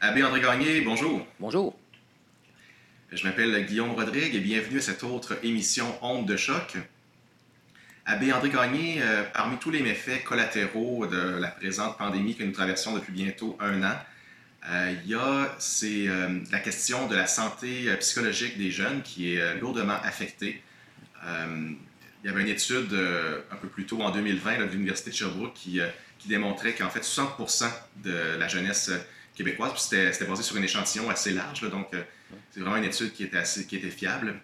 Abbé André Gagné, bonjour. Bonjour. Je m'appelle Guillaume Rodrigue et bienvenue à cette autre émission Onde de choc. Abbé André Gagné, euh, parmi tous les méfaits collatéraux de la présente pandémie que nous traversons depuis bientôt un an, euh, il y a euh, la question de la santé psychologique des jeunes qui est lourdement affectée. il y avait une étude un peu plus tôt en 2020 de l'Université de Sherbrooke qui, qui démontrait qu'en fait 60% de la jeunesse québécoise. Puis c'était basé sur un échantillon assez large, donc euh, c'est vraiment une étude qui était, assez, qui était fiable.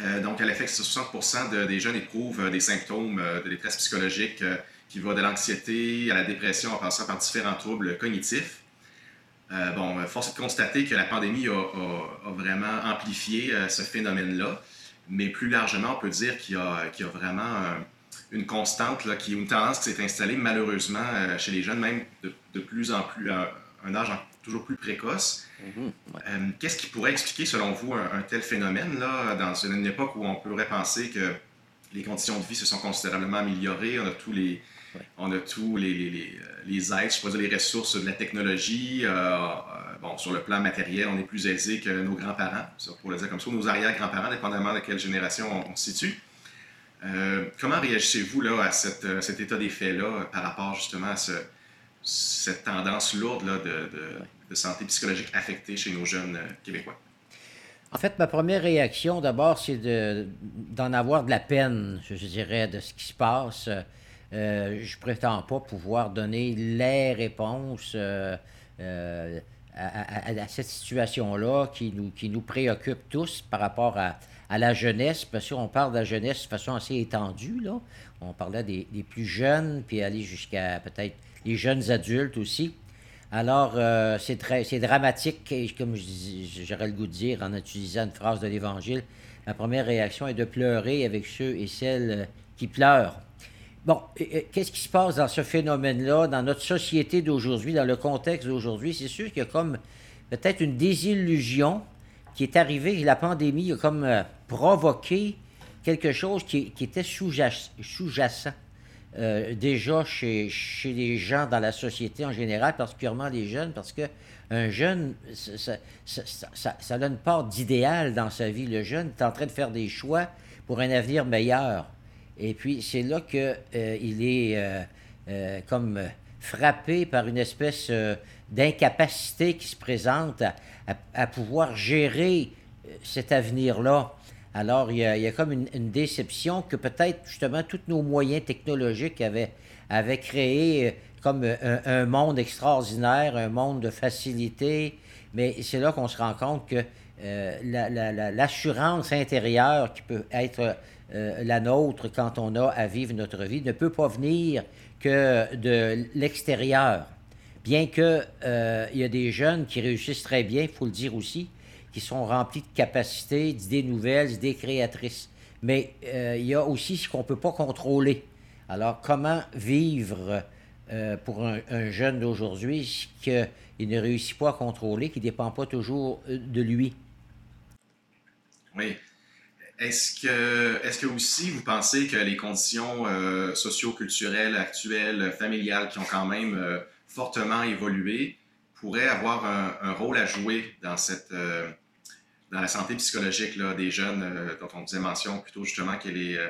Euh, donc, elle que 60 des jeunes éprouvent euh, des symptômes de détresse psychologique qui vont de l'anxiété à la dépression en passant par différents troubles cognitifs. bon, force est de constater que la pandémie a, vraiment amplifié ce phénomène-là, mais plus largement, on peut dire qu'il y, y, a vraiment une constante, là, qui, une tendance qui s'est installée malheureusement chez les jeunes, même de, de plus en plus, un âge toujours plus précoce. Mhm, euh, qu'est-ce qui pourrait expliquer, selon vous, un, tel phénomène, là, dans une époque où on pourrait penser que les conditions de vie se sont considérablement améliorées, on a tous les, on a tous les, les, les, aides, je dire les ressources de la technologie. Euh, euh, bon, sur le plan matériel, on est plus aisé que nos grands-parents, pour le dire comme ça, nos arrière-grands-parents, dépendamment de quelle génération on, se situe. comment réagissez-vous là, à cette, cet état des faits-là par rapport justement à ce, cette tendance lourde là, de, santé psychologique affectée chez nos jeunes euh, Québécois? En fait, ma première réaction, d'abord, c'est d'en avoir de la peine, je dirais, de ce qui se passe. Euh, je ne prétends pas pouvoir donner les réponses euh, à, cette situation-là qui nous, qui nous préoccupe tous par rapport à, la jeunesse, parce qu'on parle de la jeunesse de façon assez étendue. Là. On parlait des, des plus jeunes, puis aller jusqu'à peut-être les jeunes adultes aussi. Alors, euh, c'est très, c'est dramatique, et comme j'aurais le goût de dire en utilisant une phrase de l'Évangile, ma première réaction est de pleurer avec ceux et celles euh, qui pleurent. Bon, qu'est-ce qui se passe dans ce phénomène-là, dans notre société d'aujourd'hui, dans le contexte d'aujourd'hui? C'est sûr qu'il y a comme peut-être une désillusion qui est arrivée. La pandémie a comme euh, provoqué quelque chose qui, qui était sous-jacent. Euh, déjà chez, chez, les gens dans la société en général, particulièrement les jeunes, parce que un jeune, ça, ça, ça, a une part d'idéal dans sa vie. Le jeune est en train de faire des choix pour un avenir meilleur. Et puis, c'est là qu'il euh, est euh, comme frappé par une espèce d'incapacité qui se présente à pouvoir gérer cet avenir-là. Alors, il y a, comme une, déception que peut-être justement tous nos moyens technologiques avaient, créé euh, comme euh, un, monde extraordinaire, un monde de facilité. Mais c'est là qu'on se rend compte que euh, l'assurance intérieure qui peut être la nôtre quand on a à vivre notre vie ne peut pas venir que de l'extérieur. Bien qu'il il y a des jeunes qui réussissent très bien, il faut le dire aussi, sont remplis de capacités, d'idées nouvelles, d'idées créatrices. Mais euh, il y a aussi ce qu'on ne peut pas contrôler. Alors, comment vivre euh, pour un, jeune d'aujourd'hui qu'il ne réussit pas à contrôler, qui ne dépend pas toujours euh, de lui? Oui. Est-ce que, est que aussi vous pensez que les conditions socio-culturelles actuelles, familiales, qui ont quand même fortement évolué, pourrait avoir un, rôle à jouer dans, cette, dans la santé psychologique là, des jeunes, euh, dont on disait mention plutôt justement qu'elle est, euh,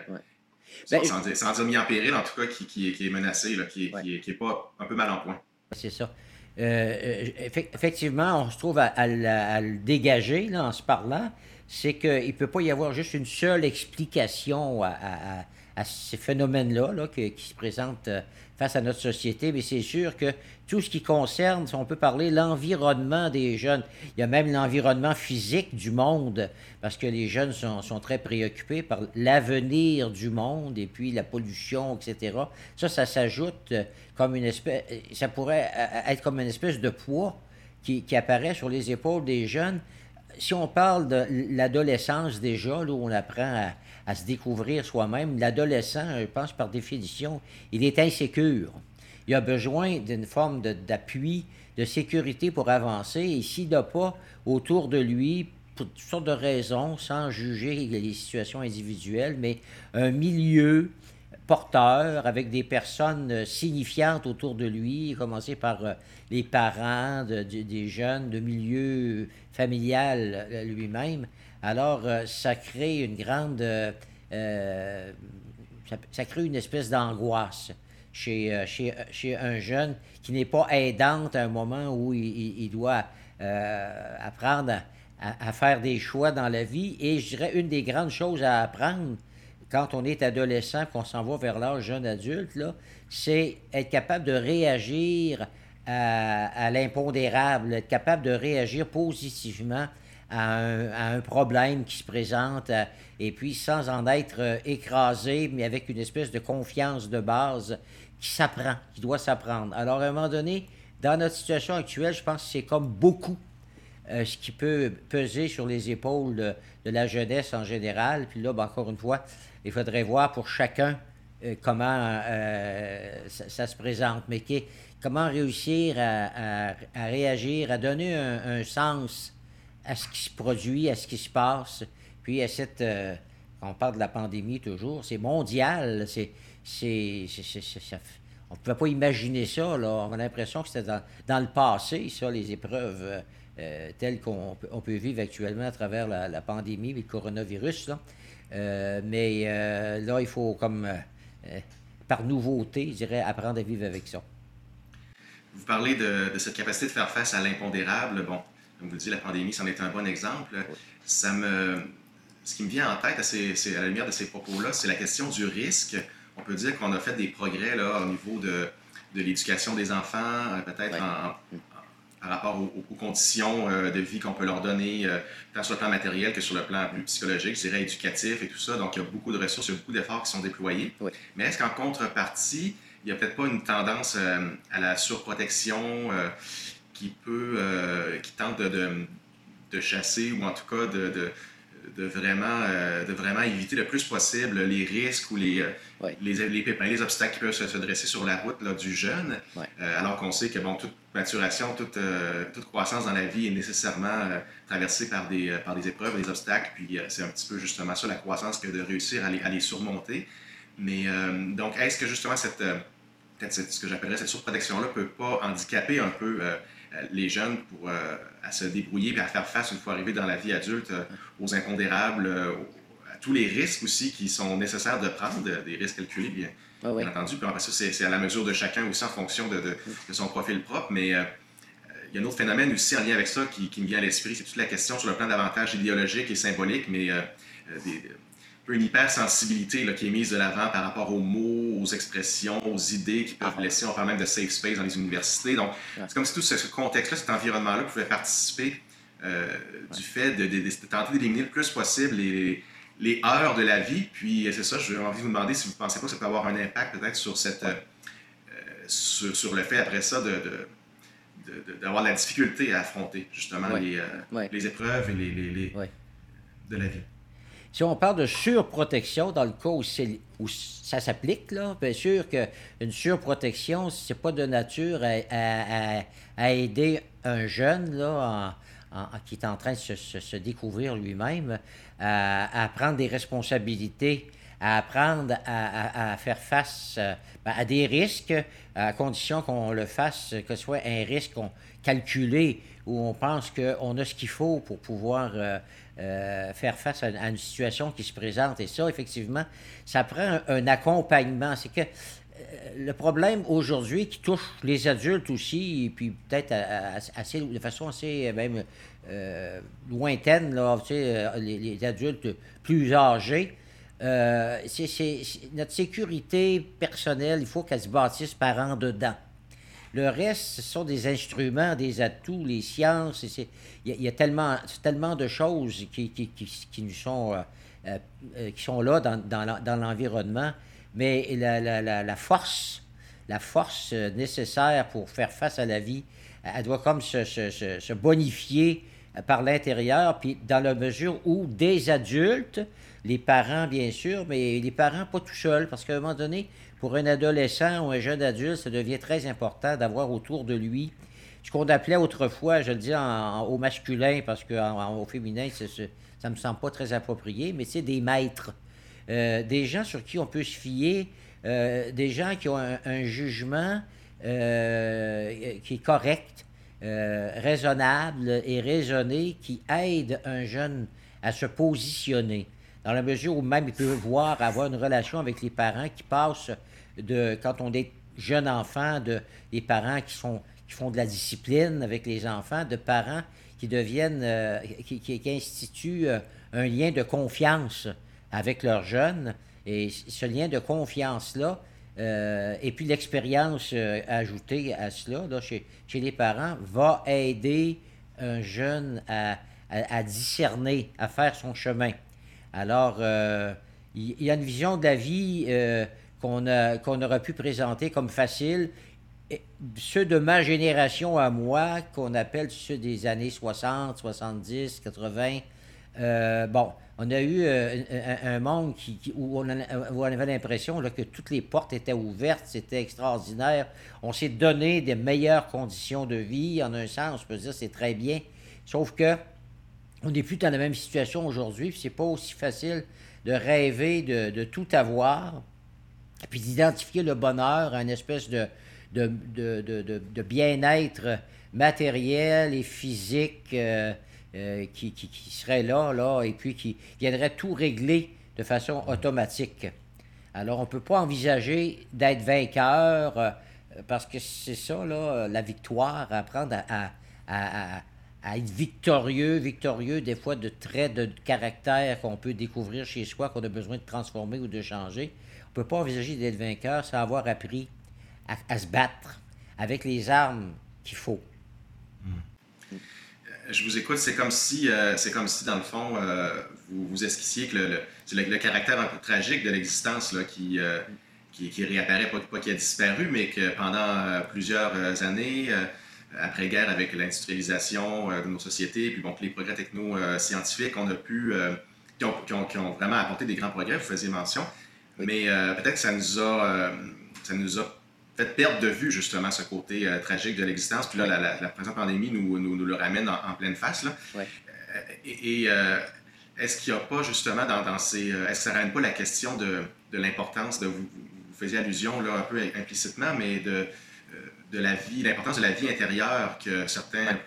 ben, sans, dire, mis en péril en tout cas, qui, qui, qui est menacée, là, qui est, pas un peu mal en point. C'est ça. effectivement, on se trouve à, le dégager là, en se parlant. C'est qu'il ne peut pas y avoir juste une seule explication à, à ces phénomènes-là là, qui, se présentent euh, face à notre société, mais c'est sûr que tout ce qui concerne, si on peut parler, l'environnement des jeunes, il y a même l'environnement physique du monde, parce que les jeunes sont, sont très préoccupés par l'avenir du monde et puis la pollution, etc. Ça, ça s'ajoute comme une espèce, ça pourrait être comme une espèce de poids qui, qui apparaît sur les épaules des jeunes si on parle de l'adolescence déjà, là, où on apprend à, se découvrir soi-même, l'adolescent, je pense par définition, il est insécure. Il a besoin d'une forme d'appui, de, sécurité pour avancer. Et s'il n'a pas autour de lui, pour toutes sortes de raisons, sans juger les situations individuelles, mais un milieu porteur, avec des personnes signifiantes autour de lui, commencer par les parents des jeunes, de milieu familial lui-même. Alors, ça crée une grande... ça, crée une espèce d'angoisse chez, chez, un jeune qui n'est pas aidante à un moment où il, doit apprendre à, faire des choix dans la vie. Et je dirais, une des grandes choses à apprendre quand on est adolescent, qu'on s'en va vers l'âge jeune adulte, c'est être capable de réagir à, l'impondérable, être capable de réagir positivement à un, problème qui se présente, euh, et puis sans en être euh, écrasé, mais avec une espèce de confiance de base qui s'apprend, qui doit s'apprendre. Alors, à un moment donné, dans notre situation actuelle, je pense que c'est comme beaucoup euh, ce qui peut peser sur les épaules de, la jeunesse en général. Puis là, ben, encore une fois, il faudrait voir pour chacun comment ça, se présente, mais comment réussir à, réagir, à donner un, sens à ce qui se produit, à ce qui se passe. Puis à cette... on parle de la pandémie toujours, c'est mondial, c'est... on ne pouvait pas imaginer ça. Là. On a l'impression que c'était dans, le passé, ça, les épreuves euh, tel qu'on peut vivre actuellement à travers la, pandémie le coronavirus. Euh, mais euh, là, il faut, comme par nouveauté, je dirais, apprendre à vivre avec ça. Vous parlez de, cette capacité de faire face à l'impondérable. Bon, comme vous le dites, la pandémie, c'en est un bon exemple. Ça me, ce qui me vient en tête, à, la lumière de ces propos-là, c'est la question du risque. On peut dire qu'on a fait des progrès là, au niveau de, de l'éducation des enfants, peut-être en, par rapport aux, conditions euh, de vie qu'on peut leur donner, euh, tant sur le plan matériel que sur le plan plus psychologique, je dirais éducatif et tout ça. Donc, il y a beaucoup de ressources, il y a beaucoup d'efforts qui sont déployés. Mais est-ce qu'en contrepartie, il n'y a peut-être pas une tendance euh, à la surprotection qui peut, qui tente de, de, chasser ou en tout cas de de vraiment, euh, de vraiment éviter le plus possible les risques ou les, euh, les, les, les, obstacles qui peuvent se, dresser sur la route là, du jeune, euh, alors qu'on sait que bon, toute maturation, toute, toute croissance dans la vie est nécessairement traversée par des, par des épreuves, des obstacles, puis c'est un petit peu justement ça la croissance que de réussir à les, à les surmonter. Mais donc, est-ce que justement cette, peut-être ce que j'appellerais cette surprotection-là peut pas handicaper un peu euh, les jeunes pour, euh, à se débrouiller et à faire face, une fois arrivés dans la vie adulte, euh, aux impondérables, à tous les risques aussi qui sont nécessaires de prendre, des risques calculés, bien, ah entendu. Puis après ça, c'est à la mesure de chacun aussi en fonction de, son profil propre. Mais il y a un autre phénomène aussi en lien avec ça qui, qui me vient à l'esprit, c'est toute la question sur le plan davantage idéologique et symbolique, mais des, une hypersensibilité là, qui est mise de l'avant par rapport aux mots, aux expressions, aux idées qui peuvent laisser, on parle même de safe space dans les universités. Donc, c'est comme si tout ce, contexte-là, cet environnement-là pouvait participer euh, du fait de, tenter d'éliminer le plus possible les, les, heures de la vie. Puis, c'est ça, j'ai envie de vous demander si vous ne pensez pas que ça peut avoir un impact peut-être sur, cette, euh, sur, le fait après ça de, d'avoir la difficulté à affronter justement les, euh, les, épreuves et les, les de la vie. Si on parle de surprotection, dans le cas où, ça s'applique, là, bien sûr qu'une surprotection, c'est pas de nature à, aider un jeune là, qui est en train de se, découvrir lui-même, à, prendre des responsabilités, à apprendre à, faire face euh, ben, à des risques, à condition qu'on le fasse, que ce soit un risque calculé, où on pense qu'on a ce qu'il faut pour pouvoir euh, euh, faire face à, une situation qui se présente. Et ça, effectivement, ça prend un, accompagnement. C'est que euh, le problème aujourd'hui qui touche les adultes aussi, et puis peut-être assez, de façon assez même euh, lointaine, là, tu sais, les, adultes plus âgés, c'est notre sécurité personnelle, il faut qu'elle se bâtisse par en dedans. Le reste, ce sont des instruments, des atouts, les sciences. Il y, a tellement, tellement de choses qui, nous sont, euh, euh, qui sont là dans, l'environnement. Mais la, force, la force nécessaire pour faire face à la vie, elle doit comme se bonifier par l'intérieur, puis dans la mesure où des adultes, les parents bien sûr, mais les parents pas tout seuls, parce qu'à un moment donné, pour un adolescent ou un jeune adulte, ça devient très important d'avoir autour de lui ce qu'on appelait autrefois, je le dis au masculin parce qu'au féminin, ça ne me semble pas très approprié, mais c'est des maîtres. Euh, des gens sur qui on peut se fier des gens qui ont un, jugement qui est correct, raisonnable et raisonné, qui aide un jeune à se positionner. Dans la mesure où même il peut voir, avoir une relation avec les parents qui passent de, quand on est jeune enfant, de, des parents qui, sont, qui font de la discipline avec les enfants, de parents qui deviennent, euh, qui, qui, instituent euh, un lien de confiance avec leurs jeunes. Et ce lien de confiance-là, euh, et puis l'expérience ajoutée à cela, là, chez, chez, les parents, va aider un jeune à, à, discerner, à faire son chemin. Alors, il y, a une vision de la vie qu'on qu'on aurait pu présenter comme facile ceux de ma génération à moi, qu'on appelle ceux des années 60, 70, 80, bon, on a eu euh, un, monde où, on avait l'impression que toutes les portes étaient ouvertes, c'était extraordinaire. On s'est donné des meilleures conditions de vie, en un sens, on peut dire c'est très bien. Sauf que on n'est plus dans la même situation aujourd'hui, c'est pas aussi facile de rêver de, tout avoir, puis d'identifier le bonheur à une espèce de, bien-être matériel et physique euh, euh, qui, qui, serait là, là, et puis qui viendrait tout régler de façon automatique. Alors, on ne peut pas envisager d'être vainqueur, euh, parce que c'est ça, là, la victoire, apprendre à, à, à, être victorieux, victorieux des fois de traits de caractère qu'on peut découvrir chez soi, qu'on a besoin de transformer ou de changer. On ne peut pas envisager d'être vainqueur sans avoir appris à, se battre avec les armes qu'il faut. Euh, je vous écoute, c'est comme si, euh, comme si dans le fond, euh, vous, vous esquissiez que le, le, caractère un peu tragique de l'existence qui, qui, qui, réapparaît, pas, pas qui a disparu, mais que pendant plusieurs années, après-guerre, avec l'industrialisation de nos sociétés, puis bon, les progrès techno-scientifiques, on a pu, qui ont, qui, ont, qui, ont, vraiment apporté des grands progrès, vous faisiez mention, mais peut-être que ça nous a, ça nous a fait perdre de vue justement ce côté euh, tragique de l'existence. Puis là, la, présente pandémie nous, nous, le ramène en, pleine face. Là. Euh, et, euh, est-ce qu'il n'y a pas justement dans, ces... est-ce que ça ne ramène pas la question de, de l'importance de... Vous, vous, faisiez allusion là un peu implicitement, mais de, de la vie, l'importance de la vie intérieure que certains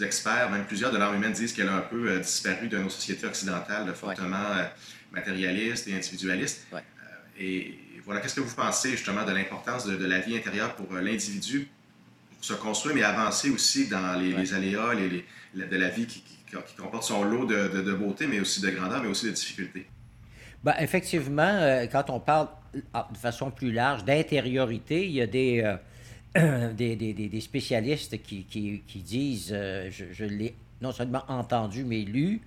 experts, même plusieurs de l'âme humaine disent qu'elle a un peu disparu de nos sociétés occidentales, fortement matérialistes et individualistes. et voilà, qu'est-ce que vous pensez justement de l'importance de, la vie intérieure pour euh, l'individu, pour se construire, mais avancer aussi dans les, aléas de la vie qui, comporte son lot de, beauté, mais aussi de grandeur, mais aussi de difficultés? Bien, effectivement, euh, quand on parle ah, de façon plus large d'intériorité, il y a des, euh, des, spécialistes qui, disent, je l'ai non seulement entendu, mais lu,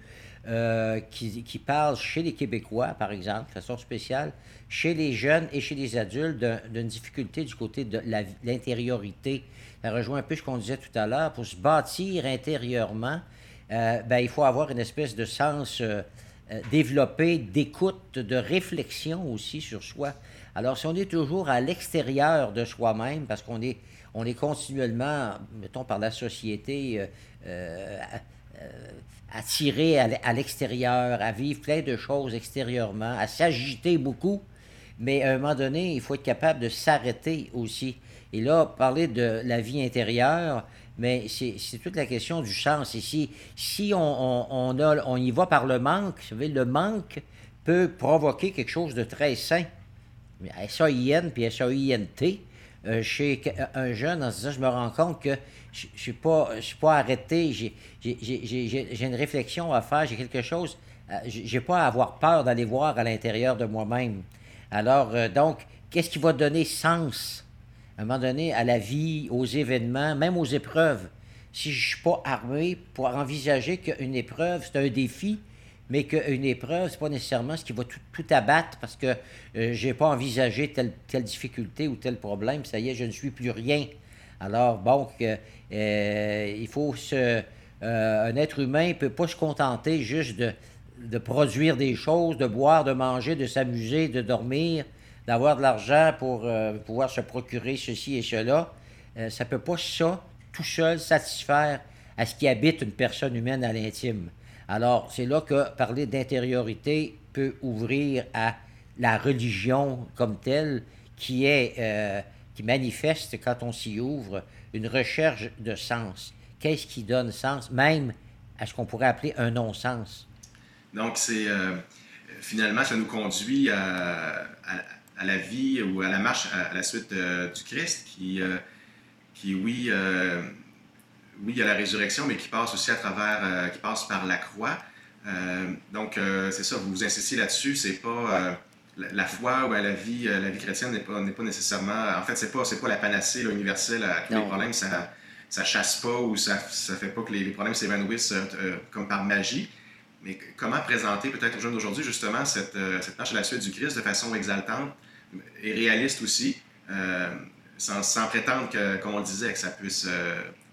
euh, qui, qui parle chez les Québécois, par exemple, de façon spéciale, chez les jeunes et chez les adultes, d'une difficulté du côté de l'intériorité. Ça rejoint un peu ce qu'on disait tout à l'heure. Pour se bâtir intérieurement, euh, ben, il faut avoir une espèce de sens euh, développé d'écoute, de réflexion aussi sur soi. Alors, si on est toujours à l'extérieur de soi-même, parce qu'on est, on est continuellement, mettons, par la société, à tirer à l'extérieur, à vivre plein de choses extérieurement, à s'agiter beaucoup. Mais à un moment donné, il faut être capable de s'arrêter aussi. Et là, parler de la vie intérieure, mais c'est toute la question du sens ici. Si on, on, on y va par le manque, vous savez, le manque peut provoquer quelque chose de très sain. S-A-I-N puis S-A-I-N-T, euh, chez un jeune en disant, je me rends compte que je ne suis, pas, suis pas arrêté, j'ai une réflexion à faire, j'ai quelque chose, euh, j'ai pas à avoir peur d'aller voir à l'intérieur de moi-même. Alors, euh, donc, qu'est-ce qui va donner sens, à un moment donné, à la vie, aux événements, même aux épreuves? Si je ne suis pas armé pour envisager qu'une épreuve, c'est un défi, mais qu'une épreuve, ce n'est pas nécessairement ce qui va tout, abattre parce que euh, je n'ai pas envisagé telle, telle difficulté ou tel problème, ça y est, je ne suis plus rien. Alors, bon, euh, il faut se. Euh, un être humain ne peut pas se contenter juste de, de, produire des choses, de boire, de manger, de s'amuser, de dormir, d'avoir de l'argent pour euh, pouvoir se procurer ceci et cela. ça ne peut pas, ça, tout seul, satisfaire à ce qui habite une personne humaine à l'intime. Alors, c'est là que parler d'intériorité peut ouvrir à la religion comme telle, qui est qui manifeste quand on s'y ouvre une recherche de sens. Qu'est-ce qui donne sens, même à ce qu'on pourrait appeler un non-sens? Donc, c'est finalement, ça nous conduit à, la vie ou à la marche à, la suite du Christ, qui, qui oui, oui, il y a la résurrection, mais qui passe aussi à travers, euh, qui passe par la croix. Euh, donc, euh, c'est ça, vous vous insistez là-dessus, c'est pas la, foi ou la vie, la vie chrétienne n'est pas, pas nécessairement, en fait, c'est pas, pas la panacée universelle à tous les problèmes, ça, ça chasse pas ou ça, ça fait pas que les, problèmes s'évanouissent comme par magie. Mais comment présenter peut-être aux jeunes d'aujourd'hui justement cette, cette marche à la suite du Christ de façon exaltante et réaliste aussi, sans, sans, prétendre que, comme on le disait, que ça puisse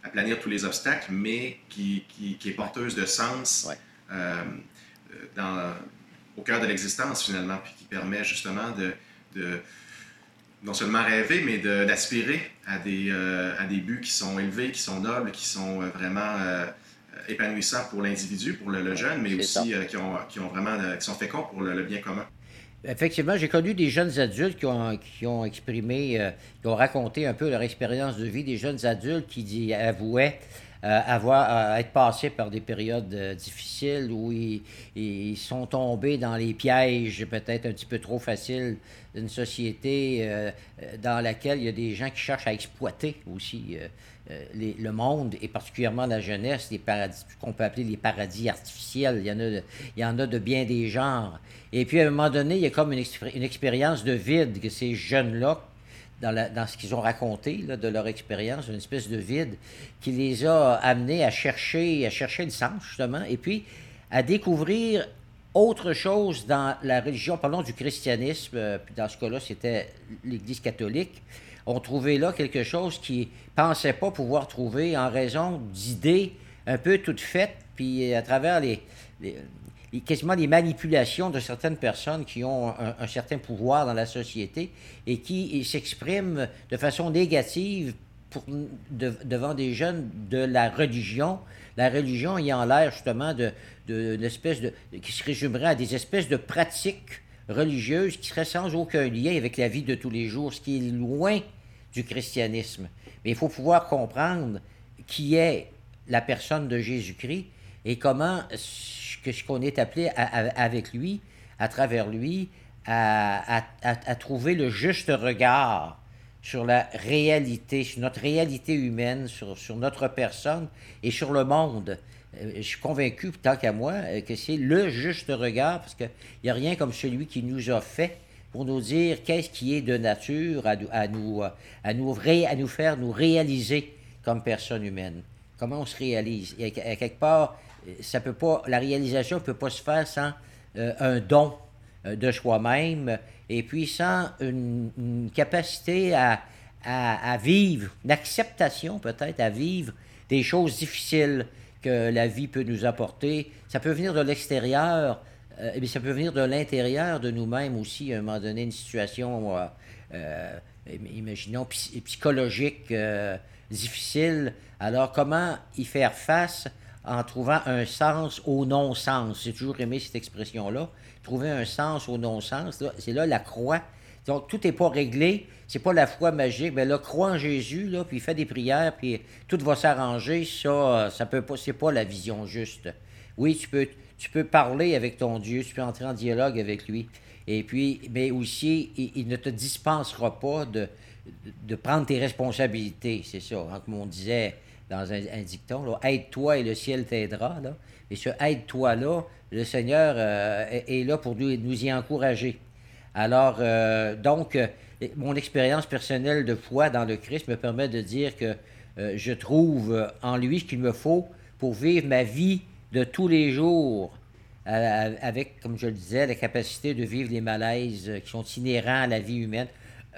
planir tous les obstacles, mais qui, qui, est porteuse de sens euh, dans, au cœur de l'existence finalement, puis qui permet justement de, de non seulement rêver, mais d'aspirer à, des, euh, à des buts qui sont élevés, qui sont nobles, qui sont euh, vraiment épanouissants pour l'individu, pour le, jeune, mais aussi qui, ont, qui, ont, vraiment, qui sont féconds pour le bien commun. Effectivement, j'ai connu des jeunes adultes qui ont, exprimé, euh, qui ont raconté un peu leur expérience de vie, des jeunes adultes qui avouaient euh, avoir, euh, être passés par des périodes difficiles où ils, sont tombés dans les pièges peut-être un petit peu trop faciles d'une société dans laquelle il y a des gens qui cherchent à exploiter aussi le monde et particulièrement la jeunesse, les paradis, qu'on peut appeler les paradis artificiels. Il y en a il y en a de bien des genres. Et puis, à un moment donné, il y a comme une, expérience de vide que ces jeunes-là, dans, ce qu'ils ont raconté de leur expérience, une espèce de vide qui les a amenés à chercher, à chercher le sens, justement, et puis à découvrir autre chose dans la religion, parlons du christianisme, euh, puis dans ce cas-là, c'était l'Église catholique, on trouvait là quelque chose qu'ils ne pensaient pas pouvoir trouver en raison d'idées un peu toutes faites, puis à travers les, quasiment des manipulations de certaines personnes qui ont un, certain pouvoir dans la société et qui s'expriment de façon négative pour, devant des jeunes de la religion. La religion ayant l'air justement de, de, de, qui se résumerait à des espèces de pratiques religieuses qui seraient sans aucun lien avec la vie de tous les jours, ce qui est loin du christianisme. Mais il faut pouvoir comprendre qui est la personne de Jésus-Christ et comment ce qu'on est appelé avec lui, à travers lui, à, trouver le juste regard sur la réalité, sur notre réalité humaine, sur notre personne et sur le monde. Euh, je suis convaincu, tant qu'à moi, euh, que c'est le juste regard, parce qu'il n'y a rien comme celui qui nous a fait pour nous dire qu'est-ce qui est de nature à, à, nous, à, nous, à nous faire nous réaliser comme personne humaine. Comment on se réalise? Et à quelque part, ça peut pas, la réalisation ne peut pas se faire sans euh, un don euh, de soi-même et puis sans une, capacité à, à, vivre, une acceptation peut-être à vivre des choses difficiles que la vie peut nous apporter. Ça peut venir de l'extérieur, euh, mais ça peut venir de l'intérieur de nous-mêmes aussi, à un moment donné, une situation, imaginons, psychologique difficile. Alors, comment y faire face en trouvant un sens au non-sens? J'ai toujours aimé cette expression-là. Trouver un sens au non-sens, c'est là la croix. Donc, tout n'est pas réglé. C'est pas la foi magique. Mais là, crois en Jésus, là, puis fais des prières, puis tout va s'arranger. Ça, ça peut pas, c'est pas la vision juste. Oui, tu peux, tu peux parler avec ton Dieu, tu peux entrer en dialogue avec lui. Et puis, mais aussi, il, ne te dispensera pas de, de, prendre tes responsabilités. C'est ça. Hein, comme on disait, dans un, dicton, aide-toi et le ciel t'aidera. Et ce aide-toi-là, le Seigneur euh, est, là pour nous y encourager. Alors, euh, donc, euh, mon expérience personnelle de foi dans le Christ me permet de dire que je trouve en lui ce qu'il me faut pour vivre ma vie de tous les jours, avec, comme je le disais, la capacité de vivre les malaises qui sont inhérents à la vie humaine,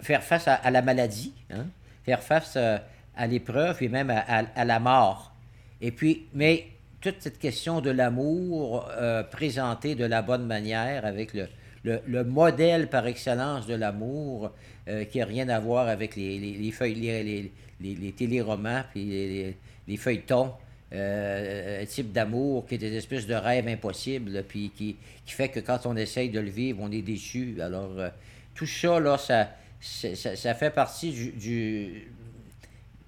faire face à, la maladie, hein, faire face à l'épreuve et même à, la mort. Et puis, mais toute cette question de l'amour euh, présentée de la bonne manière avec le, le, modèle par excellence de l'amour euh, qui n'a rien à voir avec les, les, les feuilles, les, les, téléromans, puis les, feuilletons. Euh, type d'amour qui est des espèces de rêves impossibles, puis qui, qui, fait que quand on essaye de le vivre, on est déçu. Alors, tout ça, là, ça, ça, fait partie du,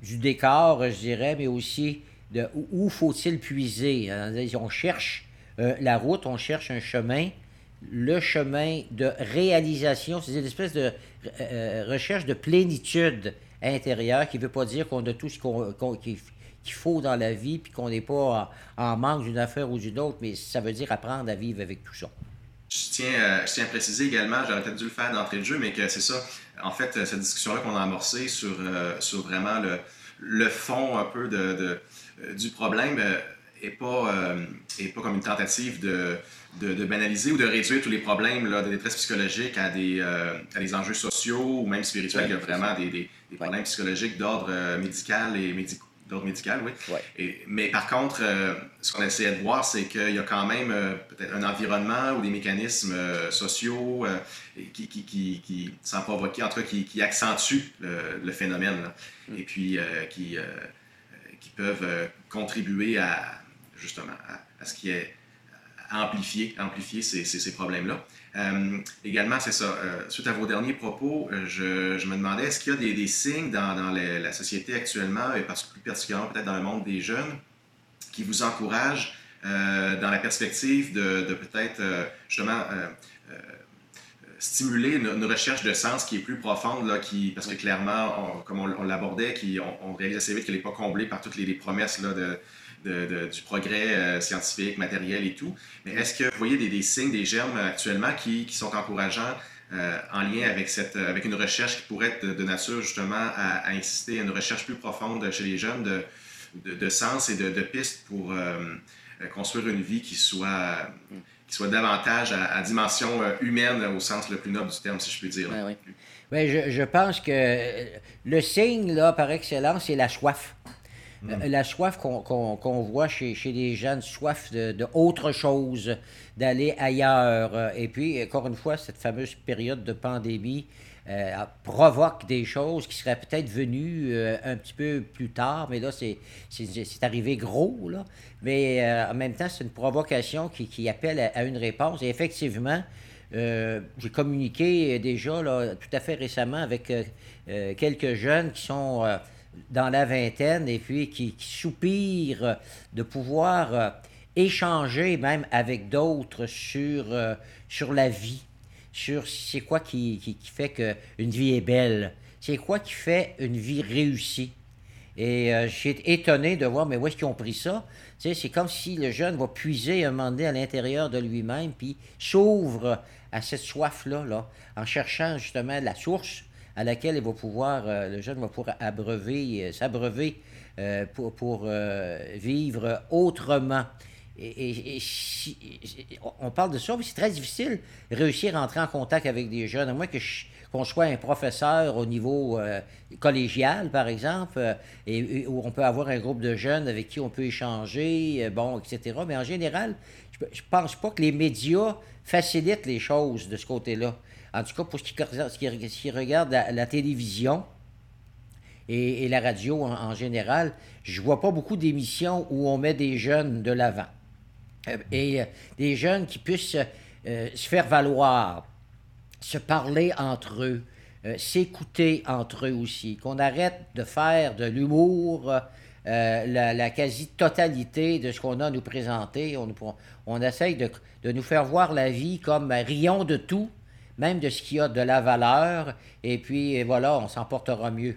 du, décor, je dirais, mais aussi de où, faut-il puiser? On cherche euh, la route, on cherche un chemin, le chemin de réalisation, c'est une espèce de euh, recherche de plénitude intérieure qui ne veut pas dire qu'on a tout ce qu'on, qu'il faut dans la vie, puis qu'on n'est pas en, manque d'une affaire ou d'une autre, mais ça veut dire apprendre à vivre avec tout ça. Je tiens, euh, je tiens à préciser également, j'aurais peut-être dû le faire d'entrée de jeu, mais que c'est ça, en fait, cette discussion-là qu'on a amorcée sur, sur vraiment le, le fond un peu de, du problème n'est pas, est pas comme une tentative de, de, banaliser ou de réduire tous les problèmes là, de détresse psychologique à des, euh, à des enjeux sociaux ou même spirituels. Il y a vraiment des, des, problèmes psychologiques d'ordre euh, médical et d'ordre médical, oui. Et, mais par contre, euh, ce qu'on essaie de voir, c'est qu'il y a quand même peut-être un environnement ou des mécanismes sociaux qui, qui, qui, qui, sans provoquer, en tout cas, qui, accentuent le, phénomène mm. et puis qui, qui peuvent contribuer à justement à, à ce qui est amplifier, amplifier ces, ces, problèmes-là. Euh, également, c'est ça, euh, suite à vos derniers propos, euh, je, je me demandais, est-ce qu'il y a des, des signes dans, dans la société actuellement, et parce, plus particulièrement peut-être dans le monde des jeunes, qui vous encouragent dans la perspective de, de peut-être justement stimuler une, recherche de sens qui est plus profonde, là, qui, parce que clairement, comme on, l'abordait, qui, on, réalise assez vite qu'elle n'est pas comblée par toutes les, les promesses là, de, du progrès euh, scientifique, matériel et tout. Mais est-ce que vous voyez des, signes, des germes actuellement qui, sont encourageants euh, en lien avec, cette, avec une recherche qui pourrait être de, nature justement à, insister à une recherche plus profonde chez les jeunes de, sens et de, pistes pour euh, construire une vie qui soit, qui soit davantage à, dimension humaine au sens le plus noble du terme, si je puis dire. oui. je, je, pense que le signe, là, par excellence, c'est la soif. Mm. La soif qu'on voit chez, chez, les jeunes, soif de, de autre chose, d'aller ailleurs. Et puis, encore une fois, cette fameuse période de pandémie euh, provoque des choses qui seraient peut-être venues euh, un petit peu plus tard, mais là, c'est arrivé gros. Là. Mais euh, en même temps, c'est une provocation qui, qui appelle à, une réponse. Et effectivement, j'ai communiqué déjà là, tout à fait récemment avec quelques jeunes qui sont dans la vingtaine et puis qui, soupirent de pouvoir euh, échanger même avec d'autres sur, euh, sur la vie, sur c'est quoi qui, qui, fait qu'une vie est belle, c'est quoi qui fait une vie réussie. Et euh, j'ai étonné de voir, mais où est-ce qu'ils ont pris ça? c'est comme si le jeune va puiser un moment donné à l'intérieur de lui-même, puis s'ouvre à cette soif-là, là, en cherchant justement la source à laquelle il va pouvoir, euh, le jeune va pouvoir abreuver, euh, s'abreuver euh, pour, vivre autrement. Et, on parle de ça, mais c'est très difficile réussir à entrer en contact avec des jeunes, à moins que qu'on soit un professeur au niveau collégial, par exemple, où on peut avoir un groupe de jeunes avec qui on peut échanger, bon, etc. Mais en général, je ne pense pas que les médias facilitent les choses de ce côté-là. En tout cas, pour ce qui, regarde la, télévision et, la radio en, général, je vois pas beaucoup d'émissions où on met des jeunes de l'avant. Euh, et euh, des jeunes qui puissent euh, se faire valoir, se parler entre eux, s'écouter entre eux aussi, qu'on arrête de faire de l'humour. la, quasi-totalité de ce qu'on a à nous présenter. On, essaye de, de, nous faire voir la vie comme rions de tout, même de ce qui a de la valeur, et puis voilà, on s'en portera mieux.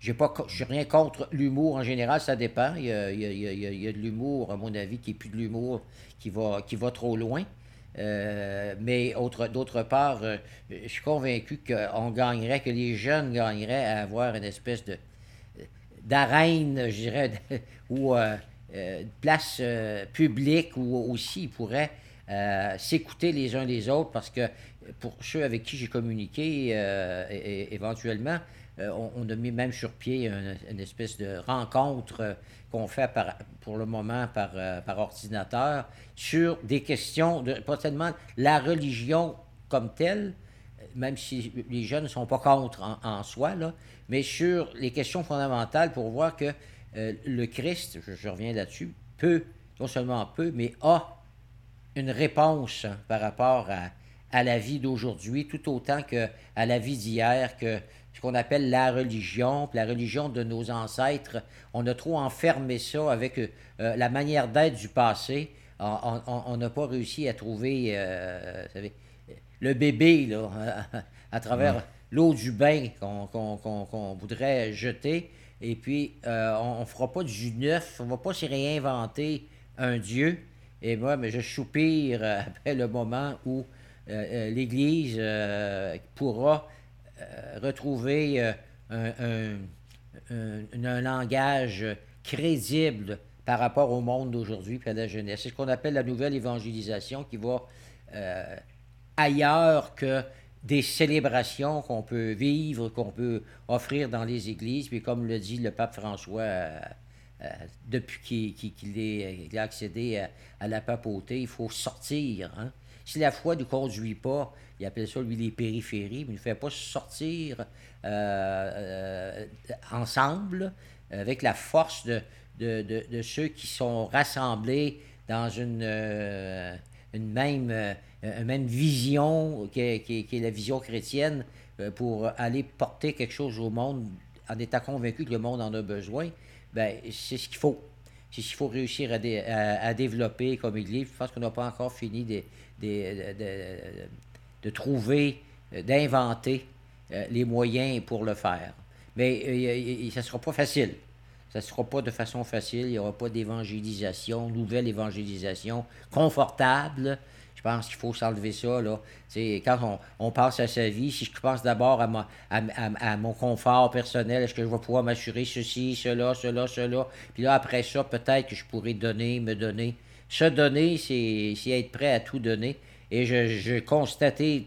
Je n'ai rien contre l'humour en général, ça dépend. Il y a, de l'humour, à mon avis, qui n'est plus de l'humour qui va, qui va trop loin. Euh, mais d'autre part, euh, je suis convaincu qu'on gagnerait, que les jeunes gagneraient à avoir une espèce de d'arène, je dirais, ou euh, place publique où aussi ils pourraient s'écouter les uns les autres parce que pour ceux avec qui j'ai communiqué euh, éventuellement, euh, on, a mis même sur pied une, espèce de rencontre euh, qu'on fait pour le moment par, ordinateur sur des questions de pas tellement la religion comme telle, même si les jeunes ne sont pas contre en, soi, là, mais sur les questions fondamentales pour voir que le Christ, je, reviens là-dessus, peut, non seulement peut, mais a une réponse par rapport à, à la vie d'aujourd'hui, tout autant que à la vie d'hier, que ce qu'on appelle la religion, la religion de nos ancêtres. On a trop enfermé ça avec euh, la manière d'être du passé. On n'a pas réussi à trouver euh, le bébé là, à travers l'eau du bain qu'on voudrait jeter. Et puis, euh, on ne fera pas du neuf, on ne va pas se réinventer un Dieu. Et moi, mais je soupire après le moment où l'Église pourra euh, retrouver euh, un, langage crédible par rapport au monde d'aujourd'hui et à la jeunesse. C'est ce qu'on appelle la nouvelle évangélisation qui va euh, ailleurs que des célébrations qu'on peut vivre, qu'on peut offrir dans les églises. Puis comme le dit le pape François, depuis qu'il a accédé à, la papauté, il faut sortir. Hein. Si la foi ne conduit pas, il appelle ça, lui, les périphéries, mais il ne fait pas sortir euh, euh, ensemble avec la force de, de, ceux qui sont rassemblés dans une, euh, une même, même vision qui est, qui, est, la vision chrétienne pour aller porter quelque chose au monde en étant convaincu que le monde en a besoin, ben, c'est ce qu'il faut. C'est ce qu'il faut réussir à, à, développer comme Église. Je pense qu'on n'a pas encore fini de, de, trouver, euh, d'inventer euh, les moyens pour le faire. Mais euh, ça ne sera pas facile. Ça ne sera pas de façon facile. Il n'y aura pas d'évangélisation, nouvelle évangélisation confortable. Je pense qu'il faut s'enlever ça. Là. quand on, on, pense à sa vie, si je pense d'abord à, à, mon confort personnel, est-ce que je vais pouvoir m'assurer ceci, cela, cela, cela? Puis là, après ça, peut-être que je pourrais donner, me donner. Se donner, c'est être prêt à tout donner. Et je, constatais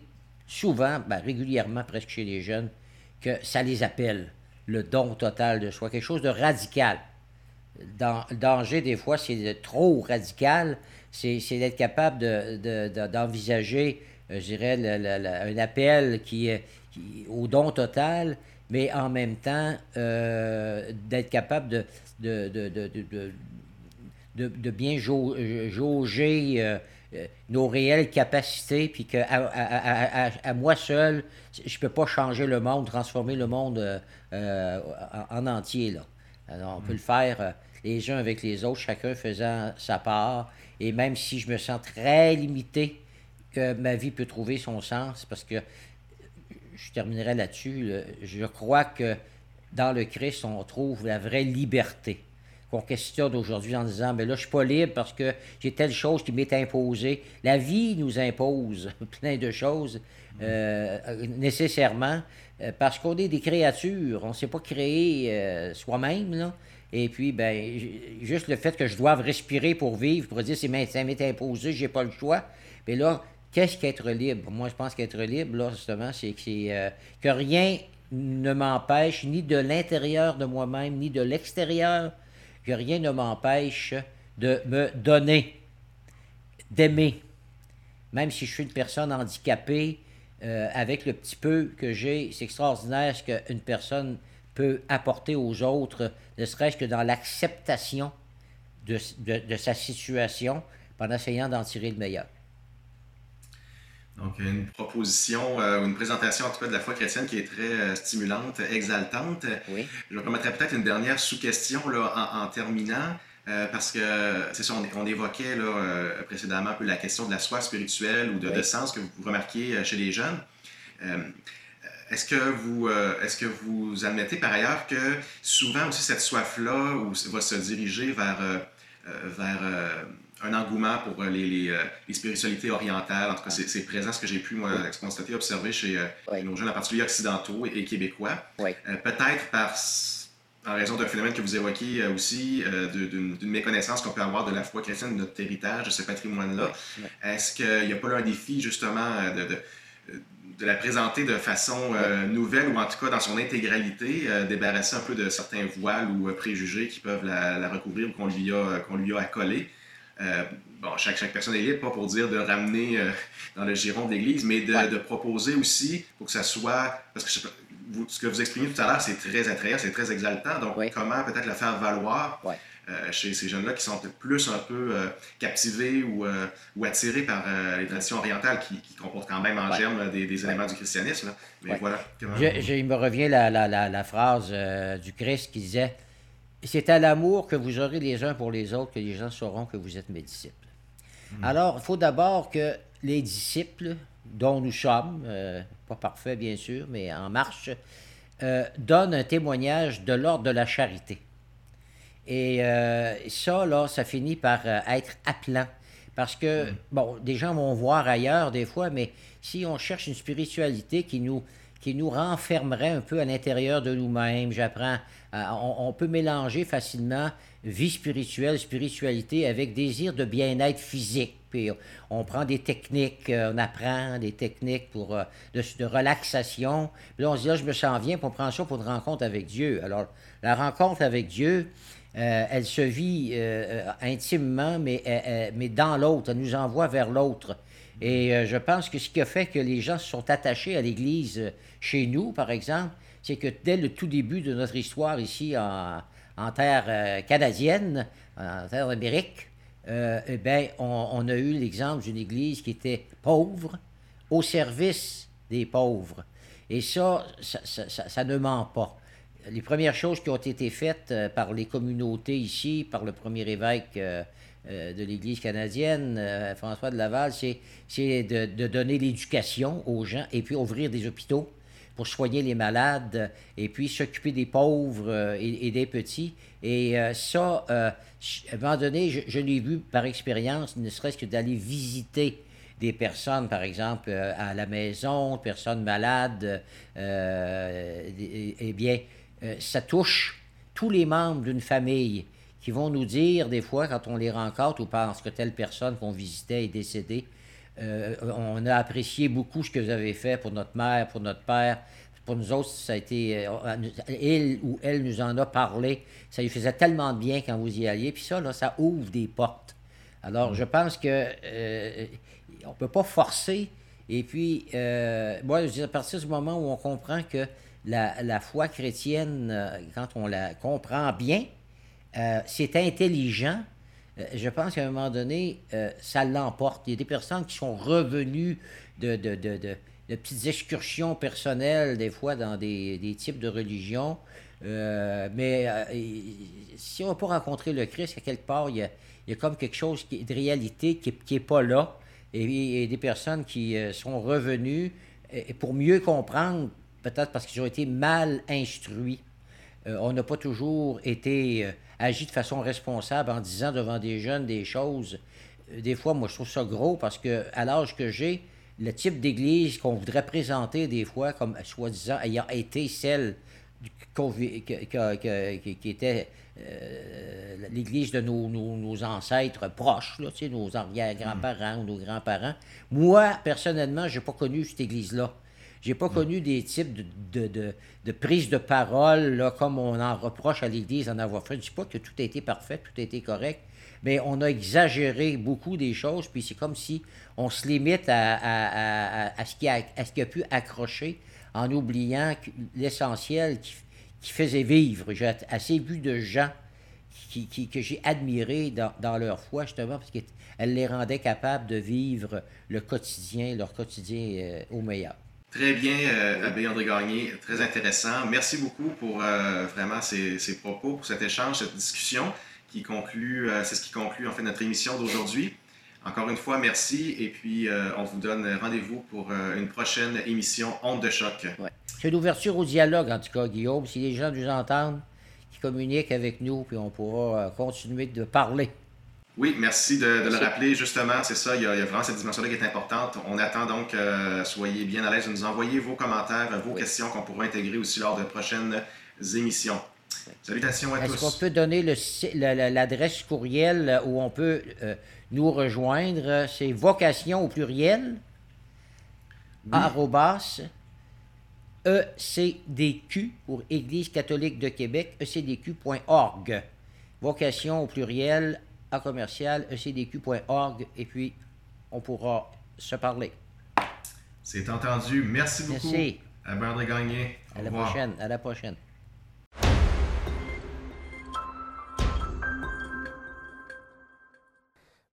souvent, ben, régulièrement presque chez les jeunes, que ça les appelle, le don total de soi, quelque chose de radical. Dans, le danger, des fois, c'est trop radical, c'est d'être capable d'envisager, de, je dirais, un appel qui, qui, au don total, mais en même temps, euh, d'être capable de, de, de, bien jauger euh, euh, nos réelles capacités, puis qu'à à, moi seul, je ne peux pas changer le monde, transformer le monde euh, euh, en, entier. Là. Alors, on peut le faire les uns avec les autres, chacun faisant sa part. Et même si je me sens très limité, que ma vie peut trouver son sens, parce que je terminerai là-dessus, je crois que dans le Christ, on trouve la vraie liberté qu'on questionne aujourd'hui en disant, mais là, je suis pas libre parce que j'ai telle chose qui m'est imposée. La vie nous impose plein de choses euh, nécessairement euh, parce qu'on est des créatures. On ne s'est pas créé euh, soi-même, là. Et puis, ben, juste le fait que je doive respirer pour vivre, pour dire, c'est ça m'est imposé, j'ai pas le choix. Mais là, qu'est-ce qu'être libre? Moi, je pense qu'être libre, là, justement, c'est que rien ne m'empêche, ni de l'intérieur de moi-même, ni de l'extérieur que rien ne m'empêche de me donner, d'aimer. Même si je suis une personne handicapée, euh, avec le petit peu que j'ai, c'est extraordinaire ce qu'une personne peut apporter aux autres, ne serait-ce que dans l'acceptation de, sa situation, en essayant d'en tirer le meilleur. Donc, une proposition, euh, une présentation en tout cas de la foi chrétienne qui est très euh, stimulante, exaltante. Oui. Je remettrai peut-être une dernière sous-question en, terminant. Euh, parce que c'est ça, on, évoquait là, précédemment un peu la question de la soif spirituelle ou de, sens que vous remarquez chez les jeunes. est-ce que vous est-ce que vous admettez par ailleurs que souvent aussi cette soif-là va se diriger vers, vers un engouement pour euh, les, euh, les, spiritualités orientales. En tout cas, c'est présent ce que j'ai pu moi, constater, observer chez euh, nos jeunes, en particulier occidentaux et, québécois. Peut-être par en raison d'un phénomène que vous évoquez aussi, d'une méconnaissance qu'on peut avoir de la foi chrétienne, de notre héritage, de ce patrimoine-là. Est-ce qu'il n'y a pas là un défi, justement, de, de, la présenter de façon nouvelle ou en tout cas dans son intégralité, débarrasser un peu de certains voiles ou préjugés qui peuvent la, recouvrir ou qu'on lui, a, qu'on lui a accolés? Euh, bon, chaque, chaque personne est libre, pas pour dire de ramener euh, dans le giron de l'Église, mais de, proposer aussi pour que ça soit. Parce que ce que vous exprimez tout à l'heure, c'est très attrayant, c'est très exaltant. Donc, comment peut-être le faire valoir euh, chez ces jeunes-là qui sont plus un peu captivés ou, ou, attirés par les traditions orientales qui, comportent quand même en germe des, éléments du christianisme. Mais voilà. il me revient la, la, la, phrase du Christ qui disait C'est à l'amour que vous aurez les uns pour les autres que les gens sauront que vous êtes mes disciples. Hmm. Alors, il faut d'abord que les disciples, dont nous sommes, pas parfaits bien sûr, mais en marche, donnent un témoignage de l'ordre de la charité. Et euh, ça, là, ça finit par euh, être appelant. Parce que, mm. bon, des gens vont voir ailleurs des fois, mais si on cherche une spiritualité qui nous, qui nous renfermerait un peu à l'intérieur de nous-mêmes, j'apprends, on, peut mélanger facilement vie spirituelle, spiritualité avec désir de bien-être physique. Puis on prend des techniques, euh, on apprend des techniques pour, de, relaxation. Là, on se dit, là, je me sens bien, puis on prend ça pour une rencontre avec Dieu. Alors, la rencontre avec Dieu, euh, elle se vit euh, euh, intimement, mais, mais dans l'autre. Elle nous envoie vers l'autre. Et je pense que ce qui a fait que les gens se sont attachés à l'Église chez nous, par exemple, c'est que dès le tout début de notre histoire ici en, terre canadienne, en terre d'Amérique, eh bien, on, a eu l'exemple d'une Église qui était pauvre, au service des pauvres. Et ça, ça ne ment pas les premières choses qui ont été faites euh, par les communautés ici, par le premier évêque euh, euh, de l'Église canadienne, François de Laval, c'est de, donner l'éducation aux gens et puis ouvrir des hôpitaux pour soigner les malades et puis s'occuper des pauvres et, des petits. Et ça, à un moment donné, je, l'ai vu par expérience, ne serait-ce que d'aller visiter des personnes, par exemple, à la maison, personnes malades, eh bien, euh, ça touche tous les membres d'une famille qui vont nous dire des fois quand on les rencontre ou parce que telle personne qu'on visitait est décédée, euh, on a apprécié beaucoup ce que vous avez fait pour notre mère, pour notre père. Pour nous autres, ça a été. il euh, ou elle nous en a parlé. Ça lui faisait tellement de bien quand vous y alliez. Puis ça, là, ça ouvre des portes. Alors, je pense que on ne peut pas forcer. Et puis, moi, je dis, à partir du moment où on comprend que la, foi chrétienne, euh, quand on la comprend bien, euh, c'est intelligent. Euh, je pense qu'à un moment donné, ça l'emporte. Il y a des personnes qui sont revenues de, de, petites excursions personnelles, des fois, dans des, types de religions. mais si on n'a pas rencontré le Christ, à quelque part, il y a, comme quelque chose de réalité qui n'est pas là. Et, il y a des personnes qui sont revenues et pour mieux comprendre peut-être parce qu'ils ont été mal instruits. Euh, on n'a pas toujours été euh, agi de façon responsable en disant devant des jeunes des choses. Euh, des fois, moi, je trouve ça gros parce que à l'âge que j'ai, le type d'église qu'on voudrait présenter des fois comme soi-disant ayant été celle qui, était l'église de nos, ancêtres proches, là, nos arrière-grands-parents ou nos grands-parents. Moi, personnellement, je n'ai pas connu cette église-là. J'ai pas connu des types de, de, de, prise de parole, là, comme on en reproche à l'Église d'en avoir fait. Je dis pas que tout a été parfait, tout a été correct, mais on a exagéré beaucoup des choses, puis c'est comme si on se limite à, à, à, ce, qui a, ce qui a pu accrocher en oubliant l'essentiel qui, qui, faisait vivre. J'ai assez vu de gens qui, qui, que j'ai admirés dans, dans, leur foi, justement, parce qu'elle les rendait capables de vivre le quotidien, leur quotidien euh, au meilleur. Très bien, euh, Abbé André Gagné, très intéressant. Merci beaucoup pour euh, vraiment ces, propos, pour cet échange, cette discussion qui conclut, euh, c'est ce qui conclut en fait notre émission d'aujourd'hui. Encore une fois, merci et puis on vous donne rendez-vous pour une prochaine émission Honte de choc. Ouais. C'est l'ouverture au dialogue en tout cas, Guillaume. Si les gens nous entendent, qui communiquent avec nous, puis on pourra continuer de parler. Oui, merci de, le rappeler. Justement, c'est ça, il y, a, vraiment cette dimension-là qui est importante. On attend donc, euh, soyez bien à l'aise de nous envoyer vos commentaires, vos questions qu'on pourra intégrer aussi lors de prochaines émissions. Salutations à tous. Est-ce qu'on peut donner l'adresse courriel où on peut euh, nous rejoindre? C'est vocation au pluriel, arrobas, ECDQ pour Église catholique de Québec, ecdq.org. Vocation au pluriel, à commercial ecdq.org et puis on pourra se parler. C'est entendu. Merci beaucoup. Merci. André Gagné. À la prochaine. À la prochaine.